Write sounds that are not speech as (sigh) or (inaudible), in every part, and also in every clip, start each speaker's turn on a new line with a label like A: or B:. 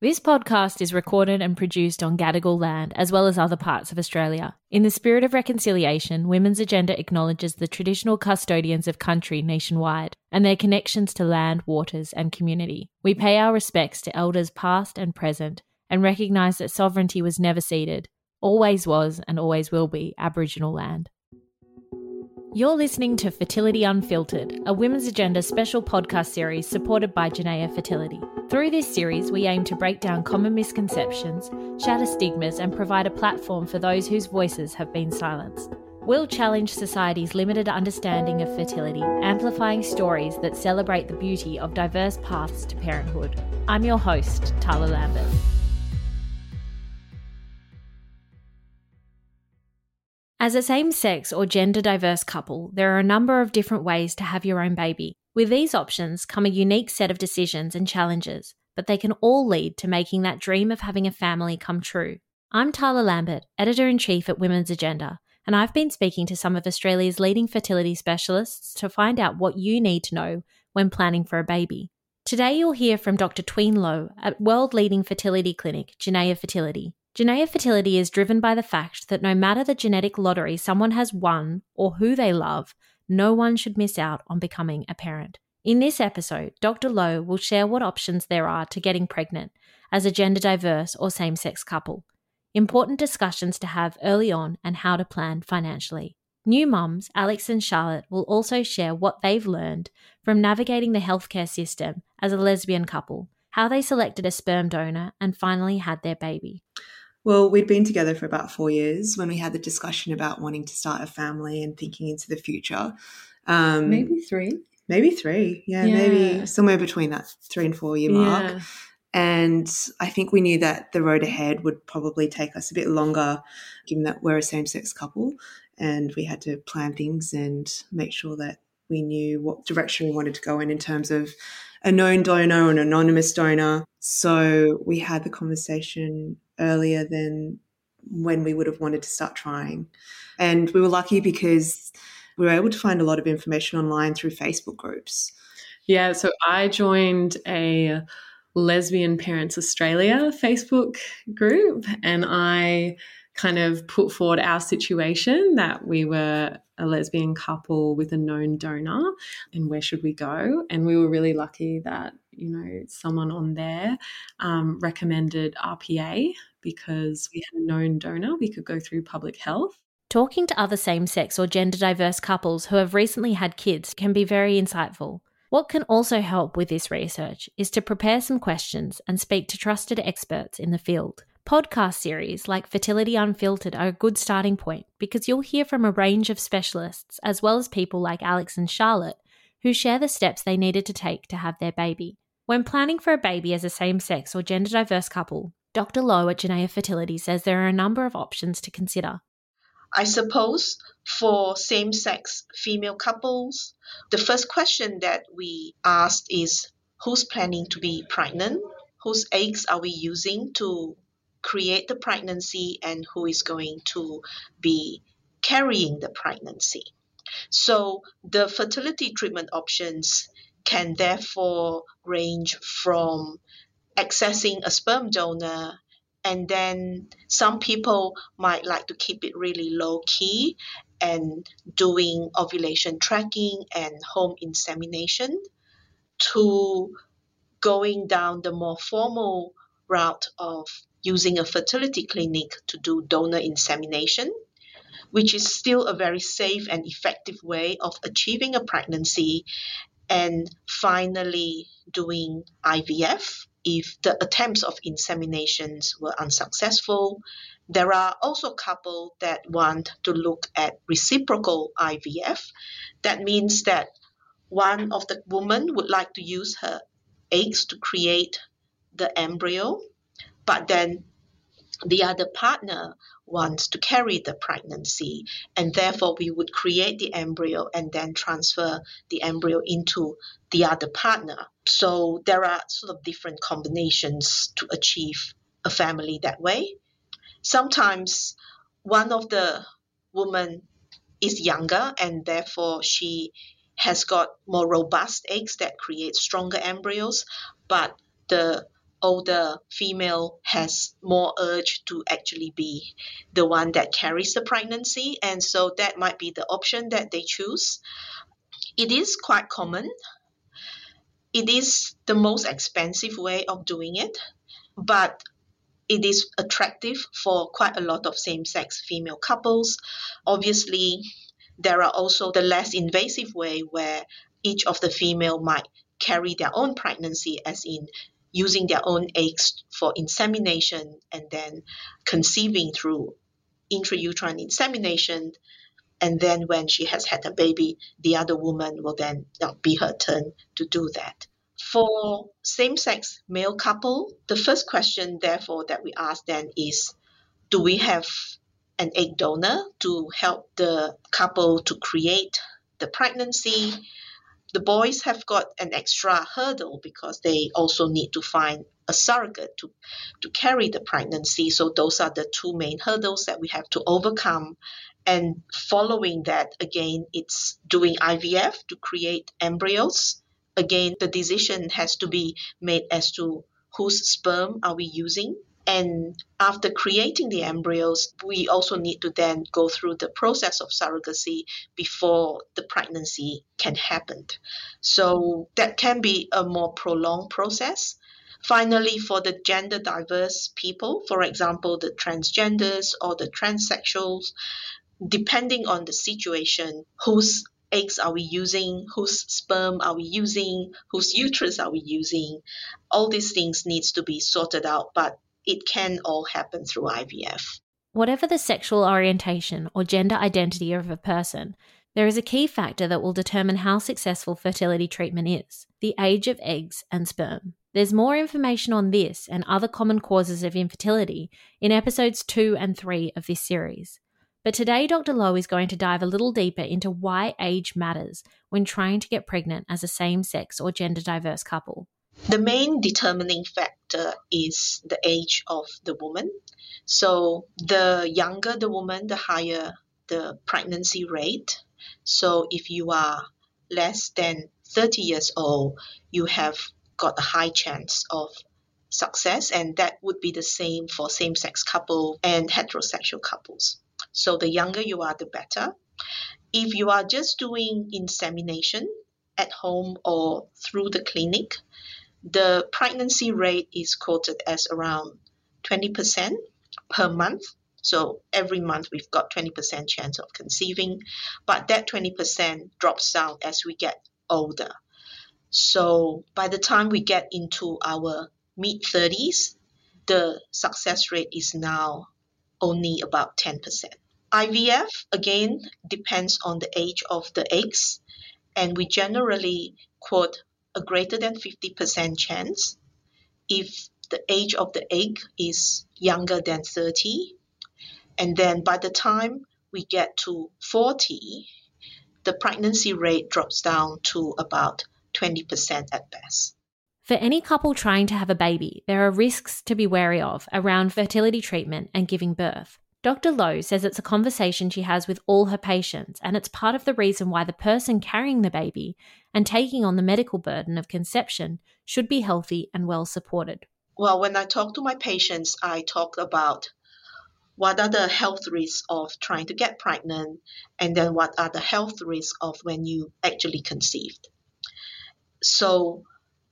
A: This podcast is recorded and produced on Gadigal land as well as other parts of Australia. In the spirit of reconciliation, Women's Agenda acknowledges the traditional custodians of country nationwide and their connections to land, waters, and community. We pay our respects to elders past and present and recognise that sovereignty was never ceded, always was, and always will be Aboriginal land. You're listening to Fertility Unfiltered, a Women's Agenda special podcast series supported by Genea Fertility. Through this series, we aim to break down common misconceptions, shatter stigmas, and provide a platform for those whose voices have been silenced. We'll challenge society's limited understanding of fertility, amplifying stories that celebrate the beauty of diverse paths to parenthood. I'm your host, Tarla Lambert. As a same sex or gender diverse couple, there are a number of different ways to have your own baby. With these options come a unique set of decisions and challenges, but they can all lead to making that dream of having a family come true. I'm Tarla Lambert, editor in chief at Women's Agenda, and I've been speaking to some of Australia's leading fertility specialists to find out what you need to know when planning for a baby. Today, you'll hear from Dr. Tween Low at world leading fertility clinic, Genea Fertility. Genea fertility is driven by the fact that no matter the genetic lottery someone has won or who they love, no one should miss out on becoming a parent. In this episode, Dr. Low will share what options there are to getting pregnant as a gender diverse or same sex couple, important discussions to have early on, and how to plan financially. New mums, Alex and Charlotte, will also share what they've learned from navigating the healthcare system as a lesbian couple, how they selected a sperm donor, and finally had their baby.
B: Well, we'd been together for about four years when we had the discussion about wanting to start a family and thinking into the future.
C: Um, maybe three.
B: Maybe three. Yeah, yeah, maybe somewhere between that three and four year mark. Yeah. And I think we knew that the road ahead would probably take us a bit longer, given that we're a same sex couple and we had to plan things and make sure that we knew what direction we wanted to go in in terms of a known donor or an anonymous donor. So we had the conversation earlier than when we would have wanted to start trying. And we were lucky because we were able to find a lot of information online through Facebook groups.
C: Yeah, so I joined a Lesbian Parents Australia Facebook group and I kind of put forward our situation that we were a lesbian couple with a known donor and where should we go? And we were really lucky that you know someone on there um, recommended rpa because we had a known donor we could go through public health.
A: Talking to other same-sex or gender diverse couples who have recently had kids can be very insightful. What can also help with this research is to prepare some questions and speak to trusted experts in the field Podcast series like Fertility Unfiltered are a good starting point because you'll hear from a range of specialists as well as people like Alex and Charlotte who share the steps they needed to take to have their baby. When planning for a baby as a same sex or gender diverse couple, Dr. Low at Genea Fertility says there are a number of options to consider.
D: I suppose for same sex female couples, the first question that we asked is who's planning to be pregnant? Whose eggs are we using to create the pregnancy and who is going to be carrying the pregnancy. So the fertility treatment options can therefore range from accessing a sperm donor and then some people might like to keep it really low key and doing ovulation tracking and home insemination to going down the more formal route of using a fertility clinic to do donor insemination, which is still a very safe and effective way of achieving a pregnancy, and finally doing IVF if the attempts of inseminations were unsuccessful. There are also couples that want to look at reciprocal IVF. That means that one of the women would like to use her eggs to create the embryo but then the other partner wants to carry the pregnancy and therefore we would create the embryo and then transfer the embryo into the other partner. So there are sort of different combinations to achieve a family that way. Sometimes one of the women is younger and therefore she has got more robust eggs that create stronger embryos but the older female has more urge to actually be the one that carries the pregnancy. And so that might be the option that they choose. It is quite common. It is the most expensive way of doing it but it is attractive for quite a lot of same-sex female couples. Obviously there are also the less invasive way where each of the female might carry their own pregnancy as in using their own eggs for insemination and then conceiving through intrauterine insemination. And then when she has had a baby, the other woman will then uh, be her turn to do that. For same sex male couple, the first question, therefore, that we ask then is do we have an egg donor to help the couple to create the pregnancy? The boys have got an extra hurdle because they also need to find a surrogate to, to carry the pregnancy. So those are the two main hurdles that we have to overcome. And following that, again, it's doing IVF to create embryos. Again, the decision has to be made as to whose sperm are we using and after creating the embryos, we also need to then go through the process of surrogacy before the pregnancy can happen. So that can be a more prolonged process. Finally, for the gender diverse people, for example, the transgenders or the transsexuals, depending on the situation, whose eggs are we using, whose sperm are we using, whose uterus are we using, all these things needs to be sorted out. But it can all happen through IVF.
A: Whatever the sexual orientation or gender identity of a person, there is a key factor that will determine how successful fertility treatment is the age of eggs and sperm. There's more information on this and other common causes of infertility in episodes 2 and 3 of this series. But today, Dr. Low is going to dive a little deeper into why age matters when trying to get pregnant as a same sex or gender diverse couple.
D: The main determining factor is the age of the woman. So the younger the woman, the higher the pregnancy rate. So if you are less than 30 years old, you have got a high chance of success, and that would be the same for same sex couple and heterosexual couples. So the younger you are, the better. If you are just doing insemination at home or through the clinic, the pregnancy rate is quoted as around 20% per month. So every month we've got 20% chance of conceiving, but that 20% drops down as we get older. So by the time we get into our mid 30s, the success rate is now only about 10%. IVF again depends on the age of the eggs, and we generally quote a greater than 50% chance if the age of the egg is younger than 30. And then by the time we get to 40, the pregnancy rate drops down to about 20% at best.
A: For any couple trying to have a baby, there are risks to be wary of around fertility treatment and giving birth. Dr. Low says it's a conversation she has with all her patients, and it's part of the reason why the person carrying the baby and taking on the medical burden of conception should be healthy and well supported.
D: Well, when I talk to my patients, I talk about what are the health risks of trying to get pregnant, and then what are the health risks of when you actually conceived. So,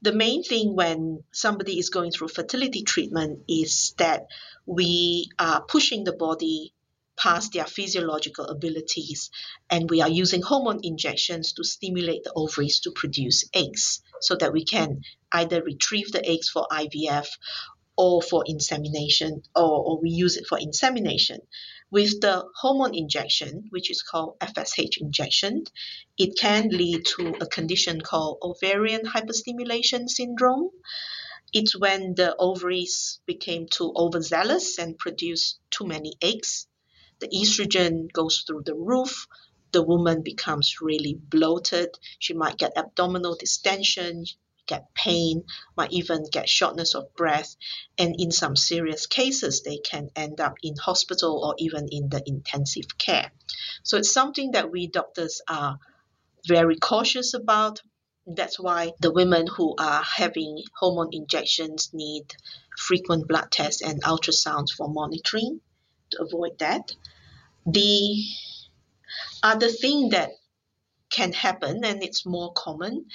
D: the main thing when somebody is going through fertility treatment is that we are pushing the body past their physiological abilities and we are using hormone injections to stimulate the ovaries to produce eggs so that we can either retrieve the eggs for IVF or for insemination or, or we use it for insemination with the hormone injection, which is called FSH injection, it can lead to a condition called ovarian hyperstimulation syndrome. It's when the ovaries became too overzealous and produce too many eggs. The estrogen goes through the roof. The woman becomes really bloated. She might get abdominal distension, get pain, might even get shortness of breath, and in some serious cases, they can end up in hospital or even in the intensive care. So it's something that we doctors are very cautious about. That's why the women who are having hormone injections need frequent blood tests and ultrasounds for monitoring to avoid that. The other thing that can happen, and it's more common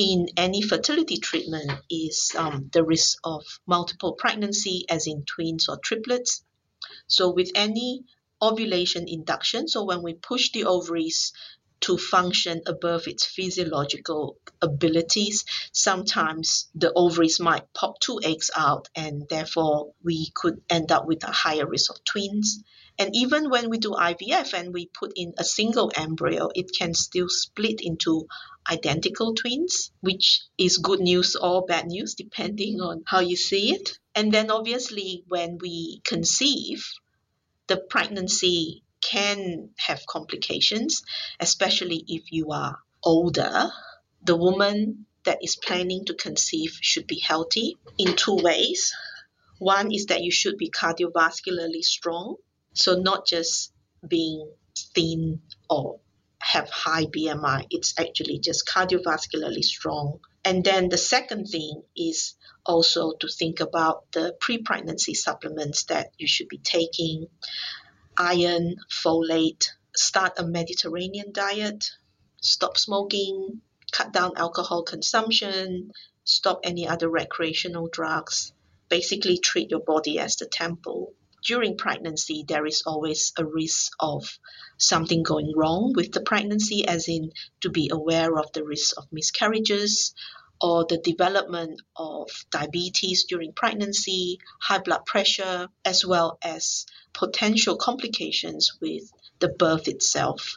D: in any fertility treatment, is um, the risk of multiple pregnancy, as in twins or triplets. So, with any ovulation induction, so when we push the ovaries to function above its physiological abilities. Sometimes the ovaries might pop two eggs out, and therefore we could end up with a higher risk of twins. And even when we do IVF and we put in a single embryo, it can still split into identical twins, which is good news or bad news, depending on how you see it. And then obviously, when we conceive, the pregnancy can have complications, especially if you are older. The woman that is planning to conceive should be healthy in two ways. One is that you should be cardiovascularly strong, so not just being thin or have high BMI, it's actually just cardiovascularly strong. And then the second thing is also to think about the pre pregnancy supplements that you should be taking iron, folate, start a Mediterranean diet, stop smoking, cut down alcohol consumption, stop any other recreational drugs, basically treat your body as the temple. During pregnancy, there is always a risk of something going wrong with the pregnancy, as in to be aware of the risk of miscarriages or the development of diabetes during pregnancy, high blood pressure, as well as potential complications with the birth itself.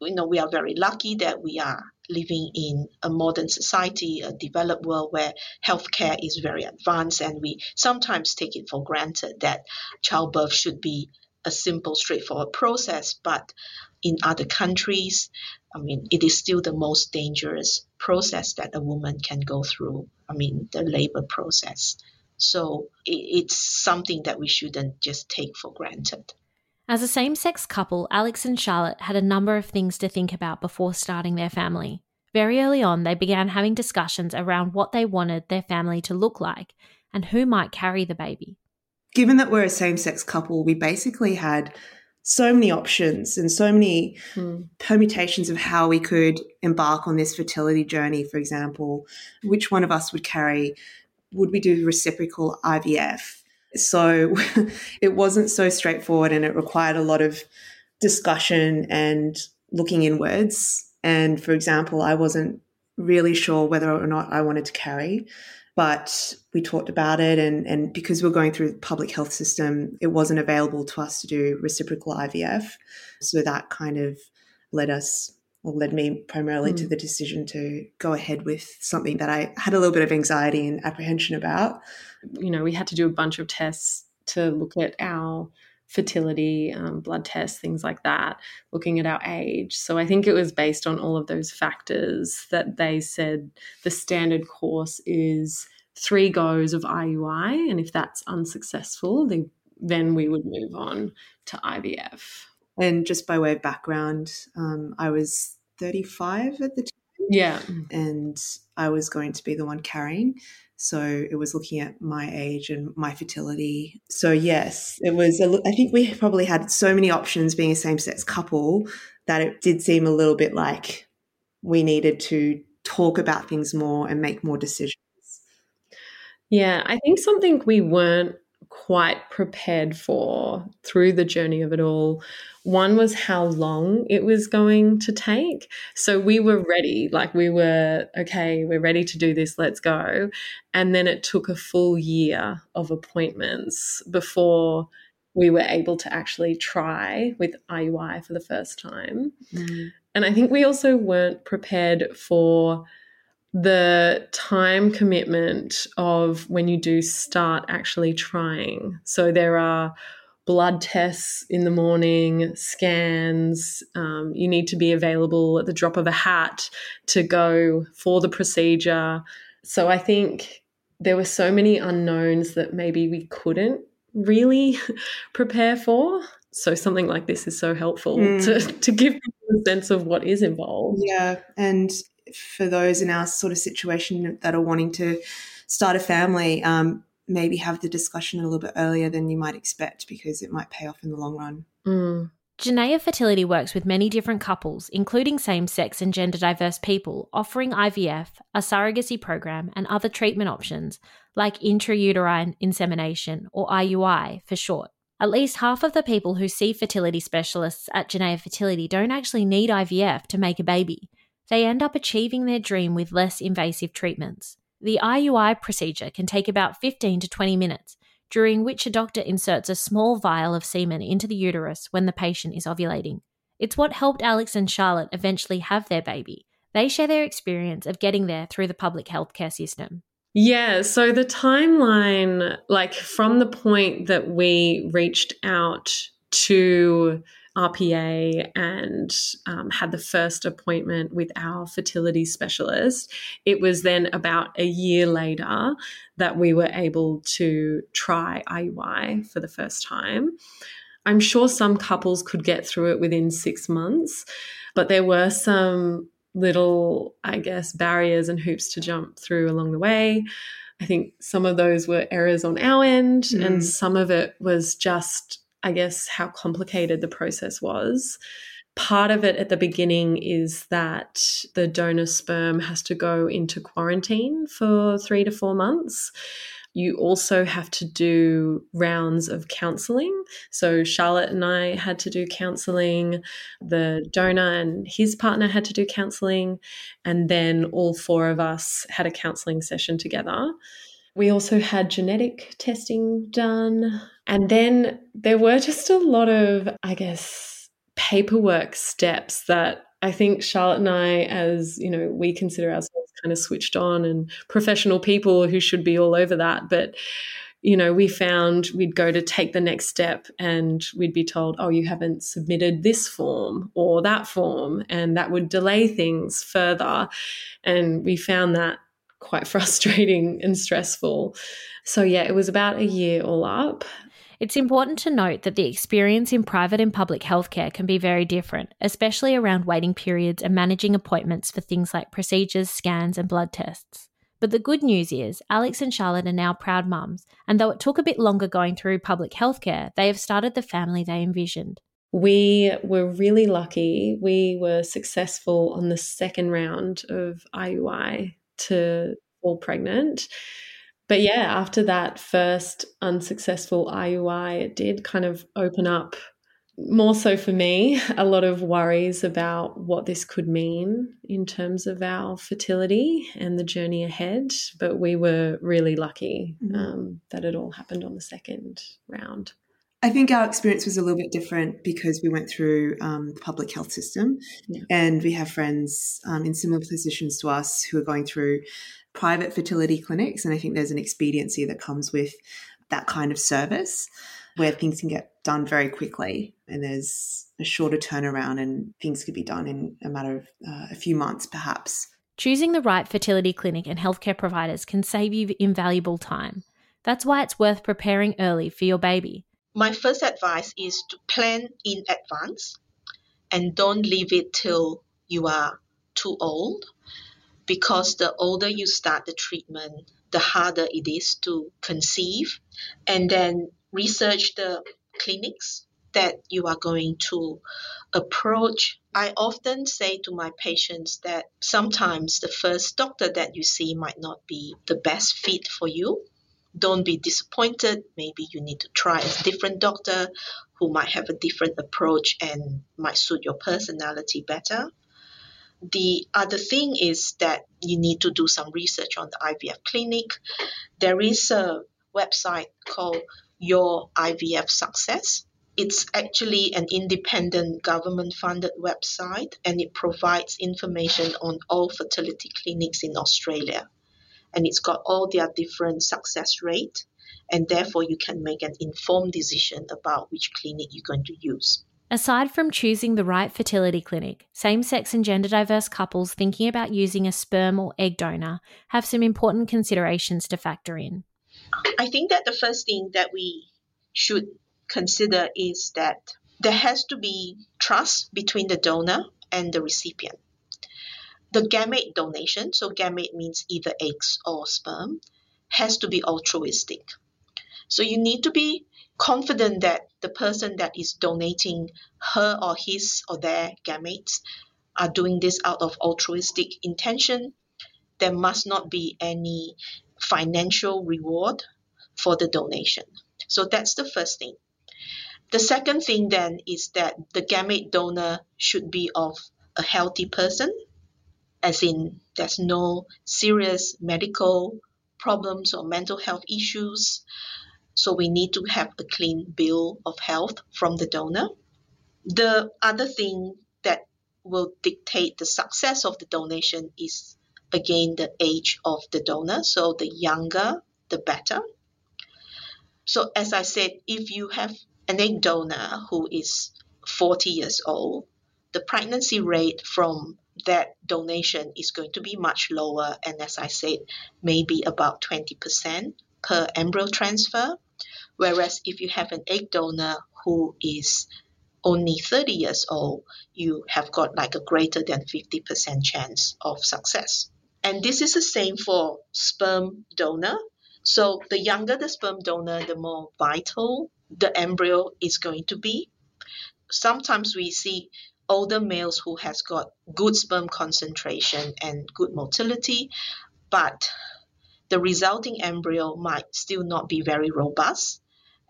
D: You know, we are very lucky that we are living in a modern society, a developed world where healthcare is very advanced, and we sometimes take it for granted that childbirth should be a simple, straightforward process. But in other countries, I mean, it is still the most dangerous process that a woman can go through. I mean, the labor process. So it's something that we shouldn't just take for granted.
A: As a same sex couple, Alex and Charlotte had a number of things to think about before starting their family. Very early on, they began having discussions around what they wanted their family to look like and who might carry the baby.
B: Given that we're a same sex couple, we basically had so many options and so many hmm. permutations of how we could embark on this fertility journey, for example. Which one of us would carry? Would we do reciprocal IVF? So (laughs) it wasn't so straightforward and it required a lot of discussion and looking inwards. And for example, I wasn't really sure whether or not I wanted to carry but we talked about it and, and because we're going through the public health system it wasn't available to us to do reciprocal ivf so that kind of led us or led me primarily mm. to the decision to go ahead with something that i had a little bit of anxiety and apprehension about
C: you know we had to do a bunch of tests to look at our fertility, um, blood tests, things like that, looking at our age. So I think it was based on all of those factors that they said the standard course is three goes of IUI. And if that's unsuccessful, they, then we would move on to IVF.
B: And just by way of background, um, I was 35 at the time.
C: Yeah.
B: And I was going to be the one carrying. So it was looking at my age and my fertility. So, yes, it was, a, I think we probably had so many options being a same sex couple that it did seem a little bit like we needed to talk about things more and make more decisions.
C: Yeah, I think something we weren't quite prepared for through the journey of it all. One was how long it was going to take. So we were ready, like we were, okay, we're ready to do this, let's go. And then it took a full year of appointments before we were able to actually try with IUI for the first time. Mm. And I think we also weren't prepared for the time commitment of when you do start actually trying. So there are blood tests in the morning, scans. Um, you need to be available at the drop of a hat to go for the procedure. So I think there were so many unknowns that maybe we couldn't really (laughs) prepare for. So something like this is so helpful mm. to, to give people a sense of what is involved.
B: Yeah. And for those in our sort of situation that are wanting to start a family, um, maybe have the discussion a little bit earlier than you might expect because it might pay off in the long run.
C: Mm.
A: Genea Fertility works with many different couples, including same sex and gender diverse people, offering IVF, a surrogacy program, and other treatment options like intrauterine insemination, or IUI for short. At least half of the people who see fertility specialists at Genea Fertility don't actually need IVF to make a baby. They end up achieving their dream with less invasive treatments. The IUI procedure can take about 15 to 20 minutes, during which a doctor inserts a small vial of semen into the uterus when the patient is ovulating. It's what helped Alex and Charlotte eventually have their baby. They share their experience of getting there through the public healthcare system.
C: Yeah, so the timeline, like from the point that we reached out to RPA and um, had the first appointment with our fertility specialist, it was then about a year later that we were able to try IUI for the first time. I'm sure some couples could get through it within six months, but there were some little, I guess, barriers and hoops to jump through along the way. I think some of those were errors on our end, mm. and some of it was just I guess, how complicated the process was. Part of it at the beginning is that the donor sperm has to go into quarantine for three to four months. You also have to do rounds of counseling. So, Charlotte and I had to do counseling, the donor and his partner had to do counseling, and then all four of us had a counseling session together. We also had genetic testing done. And then there were just a lot of, I guess, paperwork steps that I think Charlotte and I, as you know, we consider ourselves kind of switched on and professional people who should be all over that. But, you know, we found we'd go to take the next step and we'd be told, oh, you haven't submitted this form or that form. And that would delay things further. And we found that quite (laughs) frustrating and stressful. So, yeah, it was about a year all up.
A: It's important to note that the experience in private and public healthcare can be very different, especially around waiting periods and managing appointments for things like procedures, scans, and blood tests. But the good news is, Alex and Charlotte are now proud mums, and though it took a bit longer going through public healthcare, they have started the family they envisioned.
C: We were really lucky. We were successful on the second round of IUI to fall pregnant. But yeah, after that first unsuccessful IUI, it did kind of open up more so for me, (laughs) a lot of worries about what this could mean in terms of our fertility and the journey ahead. But we were really lucky mm-hmm. um, that it all happened on the second round.
B: I think our experience was a little bit different because we went through um, the public health system, yeah. and we have friends um, in similar positions to us who are going through private fertility clinics. And I think there's an expediency that comes with that kind of service where things can get done very quickly and there's a shorter turnaround and things could be done in a matter of uh, a few months, perhaps.
A: Choosing the right fertility clinic and healthcare providers can save you invaluable time. That's why it's worth preparing early for your baby
D: my first advice is to plan in advance and don't leave it till you are too old because the older you start the treatment, the harder it is to conceive. And then research the clinics that you are going to approach. I often say to my patients that sometimes the first doctor that you see might not be the best fit for you don't be disappointed. Maybe you need to try a different doctor who might have a different approach and might suit your personality better. The other thing is that you need to do some research on the IVF clinic. There is a website called Your IVF Success. It's actually an independent government funded website and it provides information on all fertility clinics in Australia and it's got all their different success rate and therefore you can make an informed decision about which clinic you're going to use.
A: Aside from choosing the right fertility clinic, same sex and gender diverse couples thinking about using a sperm or egg donor have some important considerations to factor in.
D: I think that the first thing that we should consider is that there has to be trust between the donor and the recipient The gamete donation, so gamete means either eggs or sperm, has to be altruistic. So you need to be confident that the person that is donating her or his or their gametes are doing this out of altruistic intention. There must not be any financial reward for the donation. So that's the first thing. The second thing then is that the gamete donor should be of a healthy person, as in there's no serious medical problems or mental health issues. So we need to have a clean bill of health from the donor. The other thing that will dictate the success of the donation is again the age of the donor. So the younger, the better. So as I said, if you have an egg donor who is 40 years old, the pregnancy rate from that donation is going to be much lower. And as I said, maybe about 20% per embryo transfer. Whereas if you have an egg donor who is only 30 years old, you have got like a greater than 50% chance of success. And this is the same for sperm donor. So the younger the sperm donor, the more vital the embryo is going to be. Sometimes we see older males who has got good sperm concentration and good motility, but the resulting embryo might still not be very robust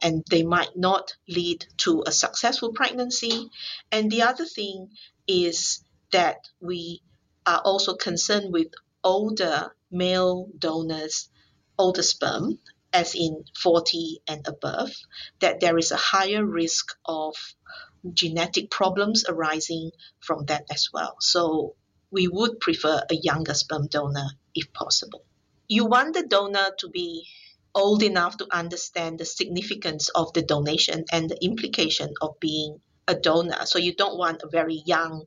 D: and they might not lead to a successful pregnancy. And the other thing is that we are also concerned with older male donors, older sperm, as in 40 and above, that there is a higher risk of genetic problems arising from that as well. So we would prefer a younger sperm donor if possible. You want the donor to be old enough to understand the significance of the donation and the implication of being a donor. So you don't want a very young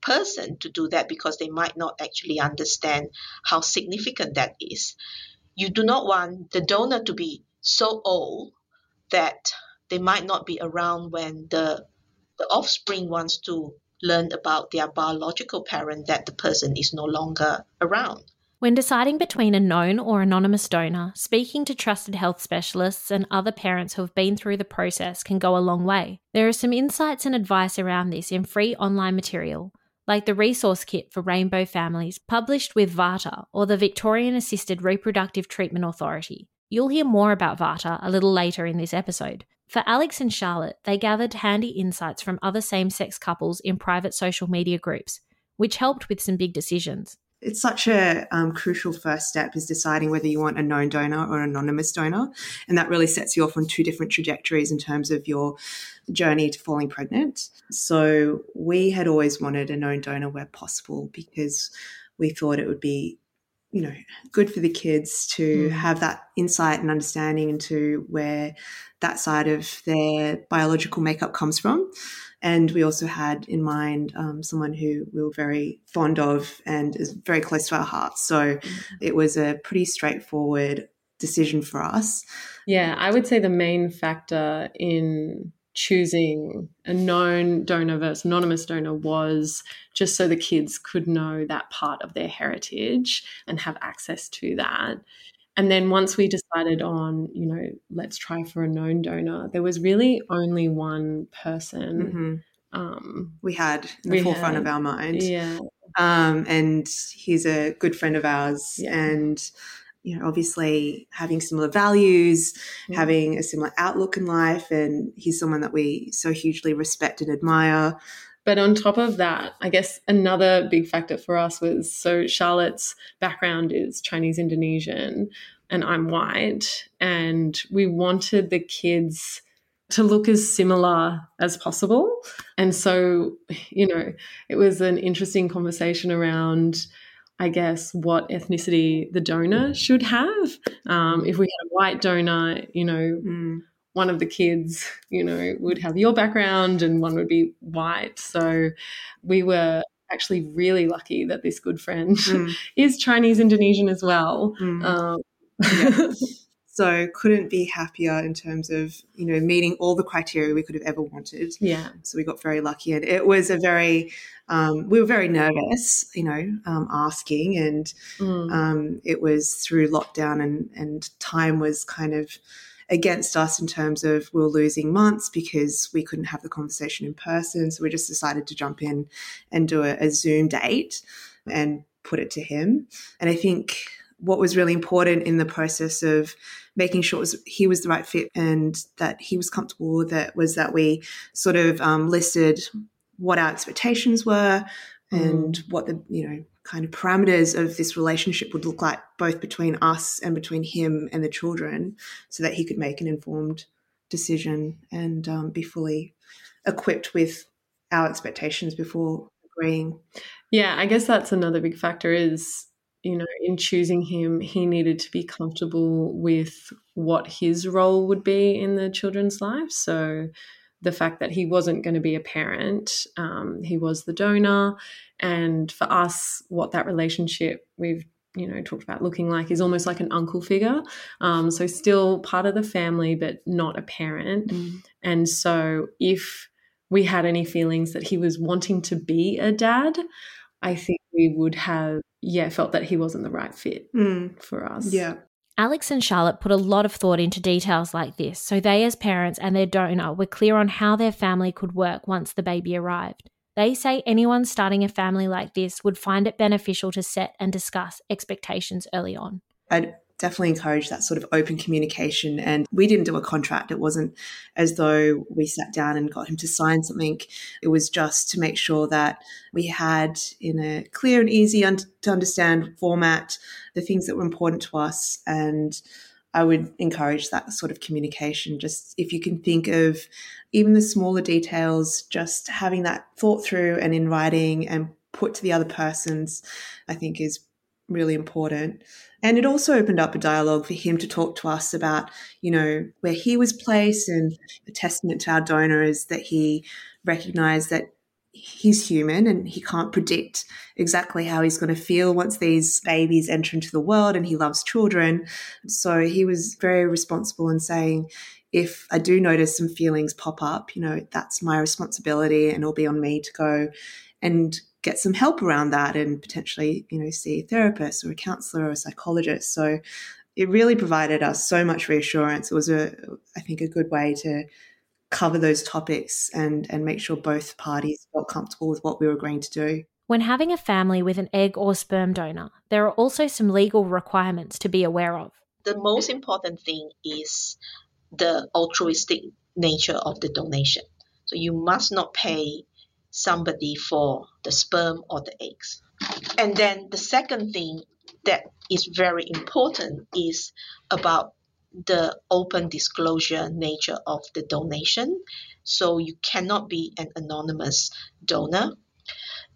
D: person to do that because they might not actually understand how significant that is. You do not want the donor to be so old that they might not be around when the, the offspring wants to learn about their biological parent that the person is no longer around.
A: When deciding between a known or anonymous donor, speaking to trusted health specialists and other parents who have been through the process can go a long way. There are some insights and advice around this in free online material, like the resource kit for rainbow families published with VARTA or the Victorian Assisted Reproductive Treatment Authority. You'll hear more about VARTA a little later in this episode. For Alex and Charlotte, they gathered handy insights from other same sex couples in private social media groups, which helped with some big decisions.
B: It's such a um, crucial first step is deciding whether you want a known donor or an anonymous donor and that really sets you off on two different trajectories in terms of your journey to falling pregnant. So we had always wanted a known donor where possible because we thought it would be you know good for the kids to mm. have that insight and understanding into where that side of their biological makeup comes from and we also had in mind um, someone who we were very fond of and is very close to our hearts. So mm-hmm. it was a pretty straightforward decision for us.
C: Yeah, I would say the main factor in choosing a known donor versus anonymous donor was just so the kids could know that part of their heritage and have access to that. And then once we decided on, you know, let's try for a known donor, there was really only one person.
B: Mm-hmm. Um, we had in the forefront had, of our mind. Yeah. Um, and he's a good friend of ours. Yeah. And, you know, obviously having similar values, yeah. having a similar outlook in life. And he's someone that we so hugely respect and admire.
C: But on top of that, I guess another big factor for us was so Charlotte's background is Chinese Indonesian and I'm white. And we wanted the kids to look as similar as possible. And so, you know, it was an interesting conversation around. I guess what ethnicity the donor should have. Um, if we had a white donor, you know, mm one of the kids, you know, would have your background and one would be white. So we were actually really lucky that this good friend mm. (laughs) is Chinese Indonesian as well. Mm. Um,
B: yeah. (laughs) So couldn't be happier in terms of, you know, meeting all the criteria we could have ever wanted.
C: Yeah.
B: So we got very lucky. And it was a very, um, we were very nervous, you know, um, asking. And mm. um, it was through lockdown and, and time was kind of against us in terms of we are losing months because we couldn't have the conversation in person. So we just decided to jump in and do a, a Zoom date and put it to him. And I think what was really important in the process of making sure was, he was the right fit and that he was comfortable with it was that we sort of um, listed what our expectations were and mm. what the you know kind of parameters of this relationship would look like both between us and between him and the children so that he could make an informed decision and um, be fully equipped with our expectations before agreeing
C: yeah i guess that's another big factor is you know in choosing him he needed to be comfortable with what his role would be in the children's lives so the fact that he wasn't going to be a parent, um, he was the donor. And for us, what that relationship we've you know talked about looking like is almost like an uncle figure um, so still part of the family but not a parent mm. and so if we had any feelings that he was wanting to be a dad i think we would have yeah felt that he wasn't the right fit mm. for us
B: yeah
A: Alex and Charlotte put a lot of thought into details like this, so they, as parents and their donor, were clear on how their family could work once the baby arrived. They say anyone starting a family like this would find it beneficial to set and discuss expectations early on.
B: I'd definitely encourage that sort of open communication. And we didn't do a contract. It wasn't as though we sat down and got him to sign something. It was just to make sure that we had in a clear and easy un- to understand format the things that were important to us. And I would encourage that sort of communication. Just if you can think of even the smaller details, just having that thought through and in writing and put to the other person's, I think is really important. And it also opened up a dialogue for him to talk to us about, you know, where he was placed. And a testament to our donor is that he recognized that he's human and he can't predict exactly how he's going to feel once these babies enter into the world and he loves children. So he was very responsible in saying, if I do notice some feelings pop up, you know, that's my responsibility and it'll be on me to go and get some help around that and potentially, you know, see a therapist or a counselor or a psychologist. So it really provided us so much reassurance. It was a, I think, a good way to cover those topics and and make sure both parties felt comfortable with what we were agreeing to do.
A: When having a family with an egg or sperm donor, there are also some legal requirements to be aware of.
D: The most important thing is the altruistic nature of the donation. So you must not pay somebody for the sperm or the eggs. And then the second thing that is very important is about the open disclosure nature of the donation. So you cannot be an anonymous donor.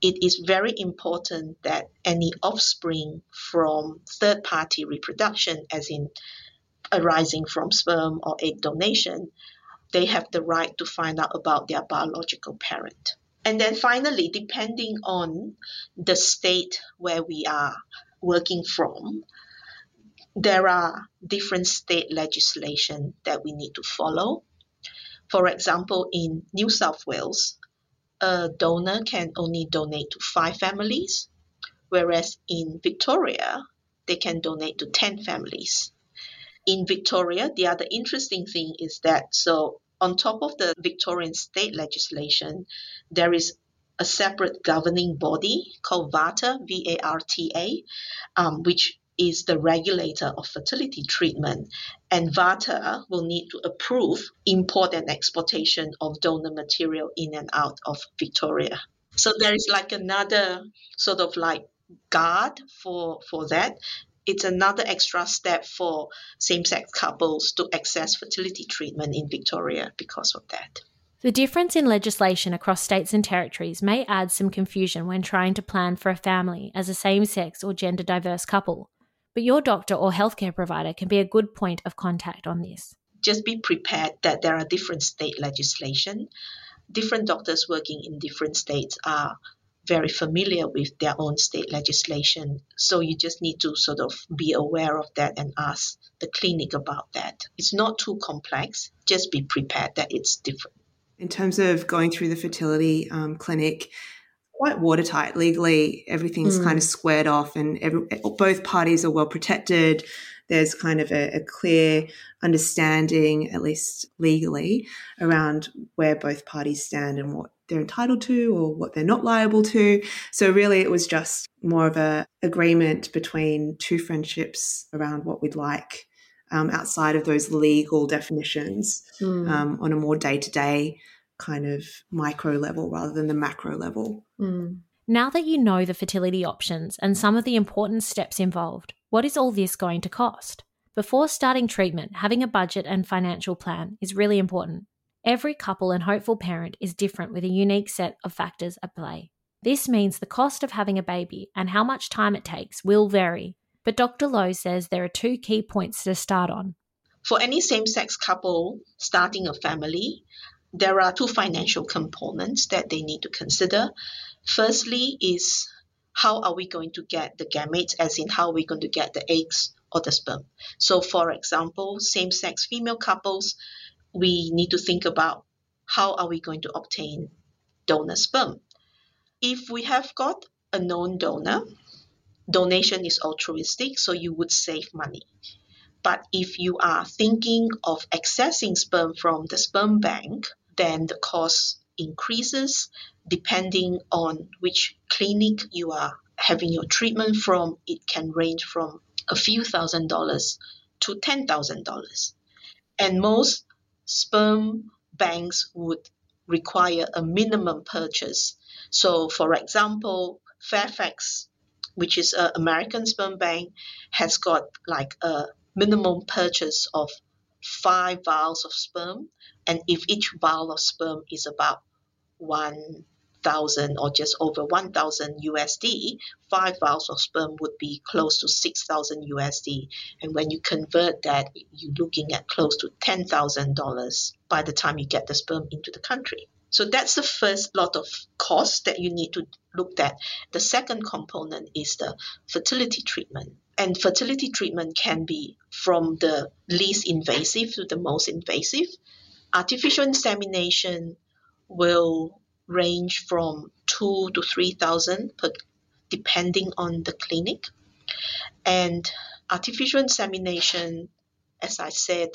D: It is very important that any offspring from third party reproduction, as in arising from sperm or egg donation, they have the right to find out about their biological parent. And then finally, depending on the state where we are working from, there are different state legislation that we need to follow. For example, in New South Wales, a donor can only donate to five families, whereas in Victoria, they can donate to 10 families. In Victoria, the other interesting thing is that so on top of the Victorian state legislation, there is a separate governing body called VARTA, V-A-R-T-A, um, which is the regulator of fertility treatment. And VARTA will need to approve import and exportation of donor material in and out of Victoria. So there is like another sort of like guard for for that it's another extra step for same sex couples to access fertility treatment in Victoria because of that.
A: The difference in legislation across states and territories may add some confusion when trying to plan for a family as a same sex or gender diverse couple, but your doctor or healthcare provider can be a good point of contact on this.
D: Just be prepared that there are different state legislation. Different doctors working in different states are very familiar with their own state legislation. So you just need to sort of be aware of that and ask the clinic about that. It's not too complex, just be prepared that it's different.
B: In terms of going through the fertility um, clinic, quite watertight legally. Everything's mm. kind of squared off, and every, both parties are well protected. There's kind of a, a, clear understanding, at least legally, around where both parties stand and what they're entitled to or what they're not liable to. So really, it was just more of a agreement between two friendships around what we'd like. Um, outside of those legal definitions, mm. um, on a more day to day kind of micro level rather than the macro level.
A: Mm. Now that you know the fertility options and some of the important steps involved, what is all this going to cost? Before starting treatment, having a budget and financial plan is really important. Every couple and hopeful parent is different with a unique set of factors at play. This means the cost of having a baby and how much time it takes will vary, but Dr. Low says there are two key points to start on.
D: For any same sex couple starting a family, there are two financial components that they need to consider. Firstly, is how are we going to get the gametes, as in how are we going to get the eggs or the sperm. So, for example, same sex female couples, we need to think about how are we going to obtain donor sperm. If we have got a known donor, donation is altruistic, so you would save money. But if you are thinking of accessing sperm from the sperm bank, then the cost increases depending on which clinic you are having your treatment from. It can range from a few thousand dollars to $10,000. And most sperm banks would require a minimum purchase. So, for example, Fairfax, which is an American sperm bank, has got like a minimum purchase of five vials of sperm, and if each vial of sperm is about 1,000 or just over 1,000 USD, five vials of sperm would be close to 6,000 USD. And when you convert that, you're looking at close to $10,000 by the time you get the sperm into the country. So that's the first lot of costs that you need to look at. The second component is the fertility treatment. And fertility treatment can be from the least invasive to the most invasive. Artificial insemination will range from two to three thousand per depending on the clinic. And artificial insemination, as I said,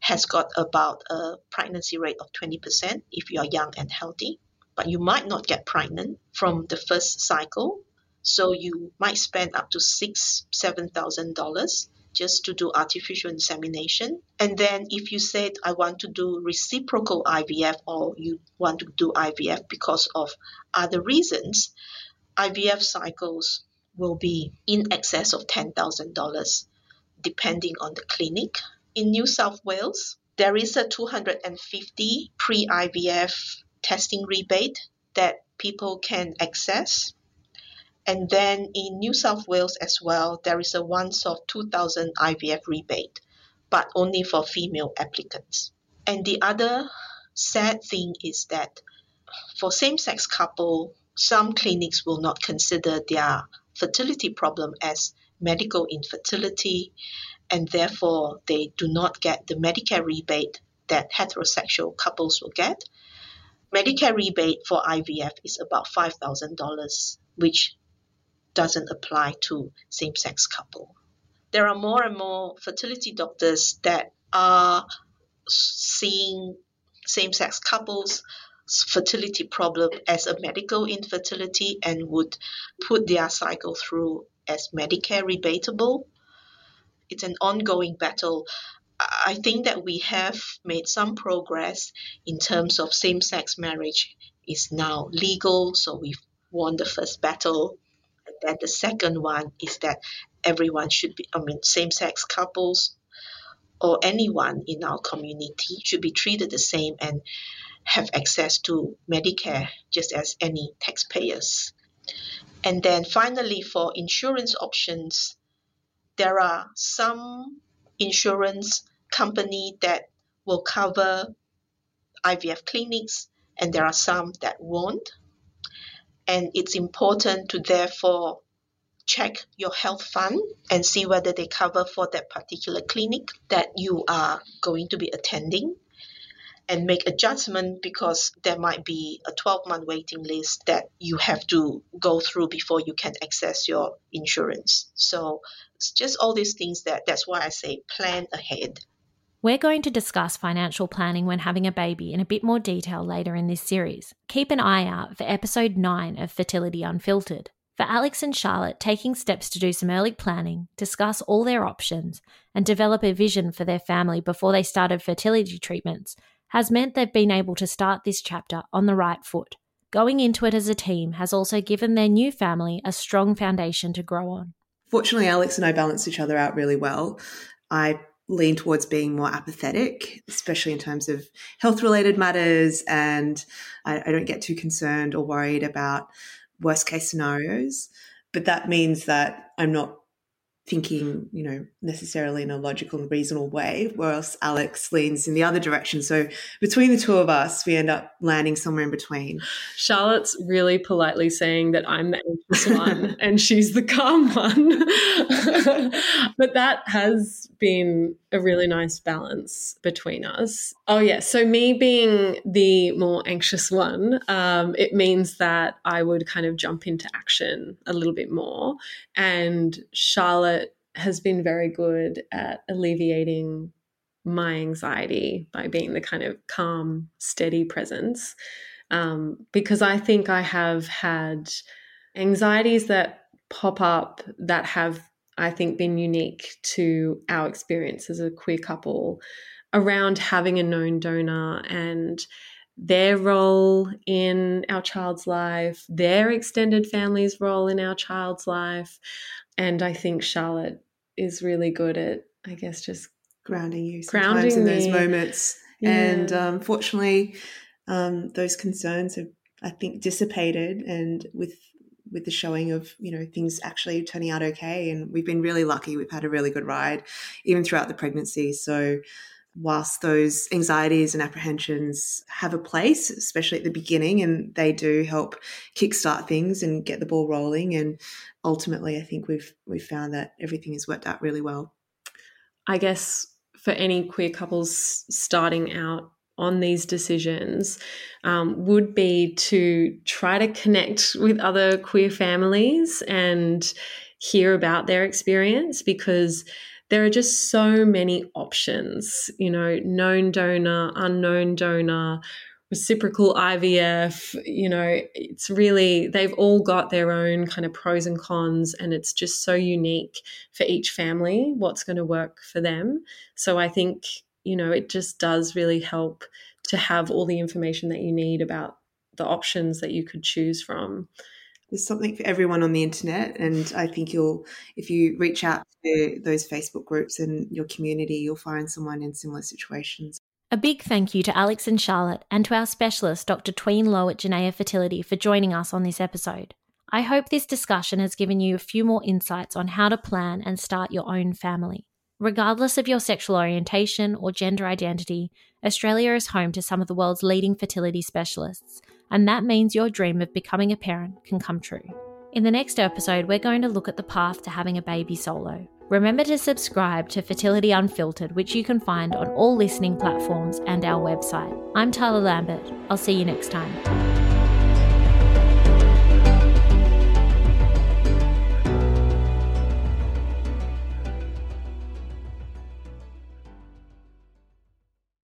D: has got about a pregnancy rate of 20% if you are young and healthy. But you might not get pregnant from the first cycle so you might spend up to six, seven thousand dollars just to do artificial insemination. And then if you said I want to do reciprocal IVF or you want to do IVF because of other reasons, IVF cycles will be in excess of $10,000 depending on the clinic. In New South Wales, there is a 250 pre-IVF testing rebate that people can access and then in New South Wales as well, there is a once off 2000 IVF rebate, but only for female applicants. And the other sad thing is that for same sex couple, some clinics will not consider their fertility problem as medical infertility, and therefore they do not get the Medicare rebate that heterosexual couples will get. Medicare rebate for IVF is about $5,000, which doesn't apply to same sex couple. There are more and more fertility doctors that are seeing same sex couples fertility problem as a medical infertility and would put their cycle through as Medicare rebatable. It's an ongoing battle. I think that we have made some progress in terms of same sex marriage is now legal, so we've won the first battle then the second one is that everyone should be, I mean, same sex couples or anyone in our community should be treated the same and have access to Medicare just as any taxpayers. And then finally, for insurance options, there are some insurance company that will cover IVF clinics, and there are some that won't. And it's important to therefore check your health fund and see whether they cover for that particular clinic that you are going to be attending and make adjustment because there might be a 12 month waiting list that you have to go through before you can access your insurance. So it's just all these things that that's why i say plan ahead
A: we're going to discuss financial planning when having a baby in a bit more detail later in this series. Keep an eye out for episode 9 of Fertility Unfiltered. For Alex and Charlotte, taking steps to do some early planning, discuss all their options, and develop a vision for their family before they started fertility treatments has meant they've been able to start this chapter on the right foot. Going into it as a team has also given their new family a strong foundation to grow on.
B: Fortunately, Alex and I balance each other out really well. I lean towards being more apathetic, especially in terms of health related matters, and I, I don't get too concerned or worried about worst case scenarios. But that means that I'm not thinking, you know, necessarily in a logical and reasonable way, whereas Alex leans in the other direction. So between the two of us, we end up landing somewhere in between.
C: Charlotte's really politely saying that I'm the anxious one (laughs) and she's the calm one. (laughs) but that has been a really nice balance between us. Oh, yeah. So, me being the more anxious one, um, it means that I would kind of jump into action a little bit more. And Charlotte has been very good at alleviating my anxiety by being the kind of calm, steady presence. Um, because I think I have had anxieties that pop up that have I think, been unique to our experience as a queer couple around having a known donor and their role in our child's life, their extended family's role in our child's life. And I think Charlotte is really good at, I guess, just
B: grounding you sometimes grounding in those me. moments. Yeah. And um, fortunately, um, those concerns have, I think, dissipated. And with with the showing of you know things actually turning out okay and we've been really lucky we've had a really good ride even throughout the pregnancy so whilst those anxieties and apprehensions have a place especially at the beginning and they do help kickstart things and get the ball rolling. And ultimately i think we've we've found that everything has worked out really well.
C: I guess for any queer couples starting out on these decisions um, would be to try to connect with other queer families and hear about their experience because there are just so many options you know known donor unknown donor reciprocal IVF, you know, it's really, they've all got their own kind of pros and cons, and it's just so unique for each family what's going to work for them. So I think you know, it just does really help to have all the information that you need about the options that you could choose from.
B: There's something for everyone on the internet, and I think you'll, if you reach out to those Facebook groups and your community, you'll find someone in similar situations.
A: A big thank you to Alex and Charlotte and to our specialist, Dr. Tween Low at Genea Fertility, for joining us on this episode. I hope this discussion has given you a few more insights on how to plan and start your own family. Regardless of your sexual orientation or gender identity, Australia is home to some of the world's leading fertility specialists, and that means your dream of becoming a parent can come true. In the next episode, we're going to look at the path to having a baby solo. Remember to subscribe to Fertility Unfiltered, which you can find on all listening platforms and our website. I'm Tarla Lambert. I'll see you next time.